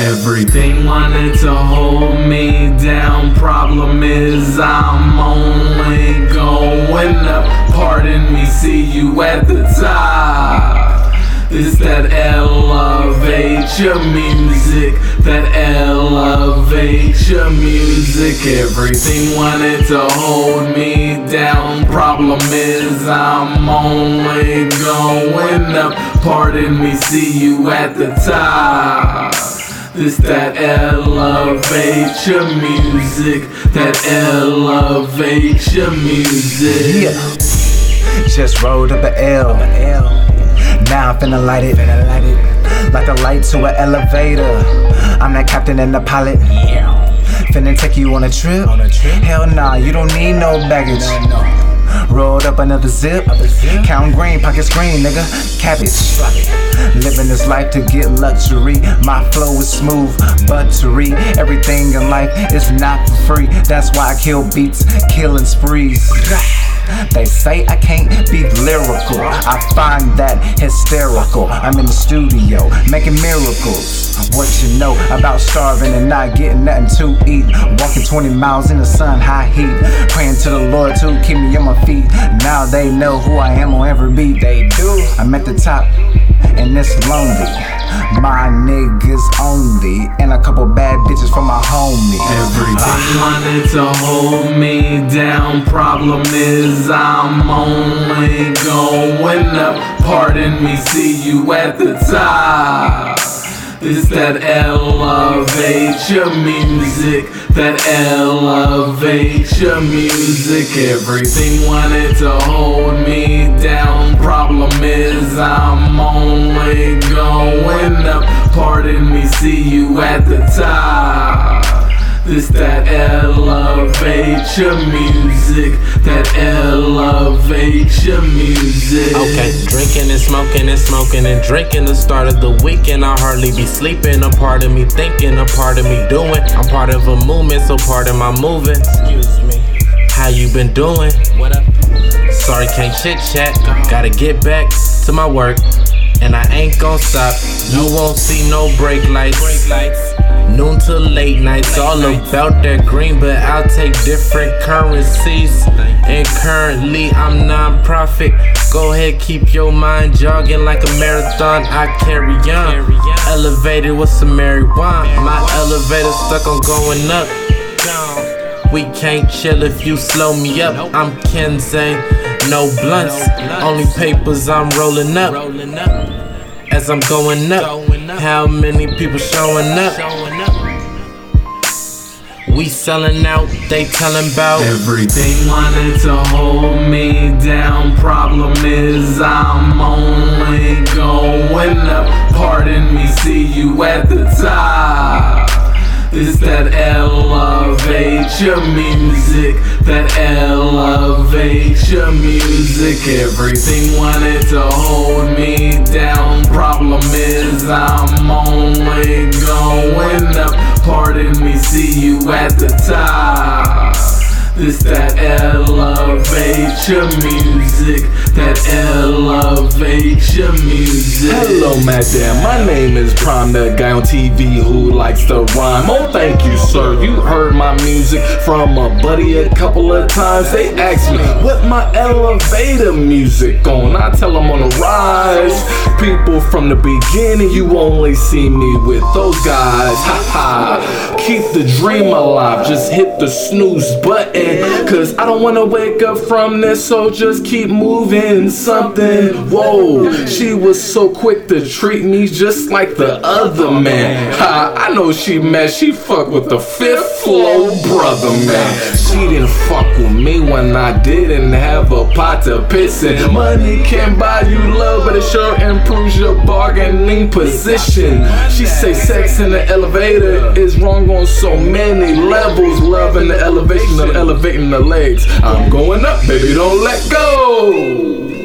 Everything wanted to hold me down. Problem is, I'm only going up. Pardon me, see you at the top. It's that elevate your music, that elevate your music. Everything wanted to hold me down. Problem is, I'm only going up. Pardon me, see you at the top. This that elevate your music, that elevate your music. Yeah. Just rolled up an L. Now I'm finna light it, finna light it. Like the light to an elevator. I'm that captain and the pilot. Yeah. Finna take you on a trip. On a trip? Hell nah, you don't need no baggage. No, no. Rolled up another zip. Count green, pockets green, nigga. Cabbage. Living this life to get luxury. My flow is smooth, buttery. Everything in life is not for free. That's why I kill beats, killing sprees. They say I can't be lyrical. I find that hysterical. I'm in the studio making miracles. What you know about starving and not getting nothing to eat? Walking 20 miles in the sun, high heat. Praying to the Lord to keep me on my feet. Now they know who I am on every beat. They do. I'm at the top and it's lonely. My niggas only, and a couple bad bitches from my homie. Everything wanted to hold me down. Problem is, I'm only going up. Pardon me, see you at the top. It's that elevate your music, that elevate your music. Everything wanted to hold me down. Problem is, I'm only going up. Pardon me, see you at the top. This that elevate your music, that elevate your music. Okay, drinking and smoking and smoking and drinking the start of the weekend. I hardly be sleeping. A part of me thinking, a part of me doing. I'm part of a movement, so part of my moving. Excuse me. How you been doing? What up? Sorry, can't chit chat. Gotta get back to my work, and I ain't gon' stop. You won't see no brake lights. Noon to late nights, all about that green, but I'll take different currencies. And currently, I'm non-profit. Go ahead, keep your mind jogging like a marathon. I carry on. Elevated with some marijuana. My elevator stuck on going up. We can't chill if you slow me up. I'm Kenzane, no blunts, only papers I'm rolling up. As I'm going up, how many people showing up? We selling out, they telling about everything wanted to hold me down. Problem is, I'm only going up. Pardon me, see you at the top. It's that elevate your music, that elevate your music. Everything wanted to Pardon me, see you at the top. This that elevate your music, that your music. Hello, madam. My name is Prime, the guy on TV who likes to rhyme. Oh, thank you, sir. You heard my music from a buddy a couple of times. They asked me what my elevator music on. I tell them on the rise. People from the beginning, you only see me with those guys. Ha ha. Keep the dream alive. Just hit the snooze button. Cause I don't wanna wake up from this, so just keep moving something. Whoa, she was so quick to treat me just like the other man. Ha, I know she mad, she fuck with the fifth flow brother man. She didn't fuck with me when I didn't have a pot to piss in. Money can buy you love, but it sure improves your bargaining position. She say sex in the elevator is wrong on so many levels. Love in the elevation of elevating the legs. I'm going up, baby, don't let go.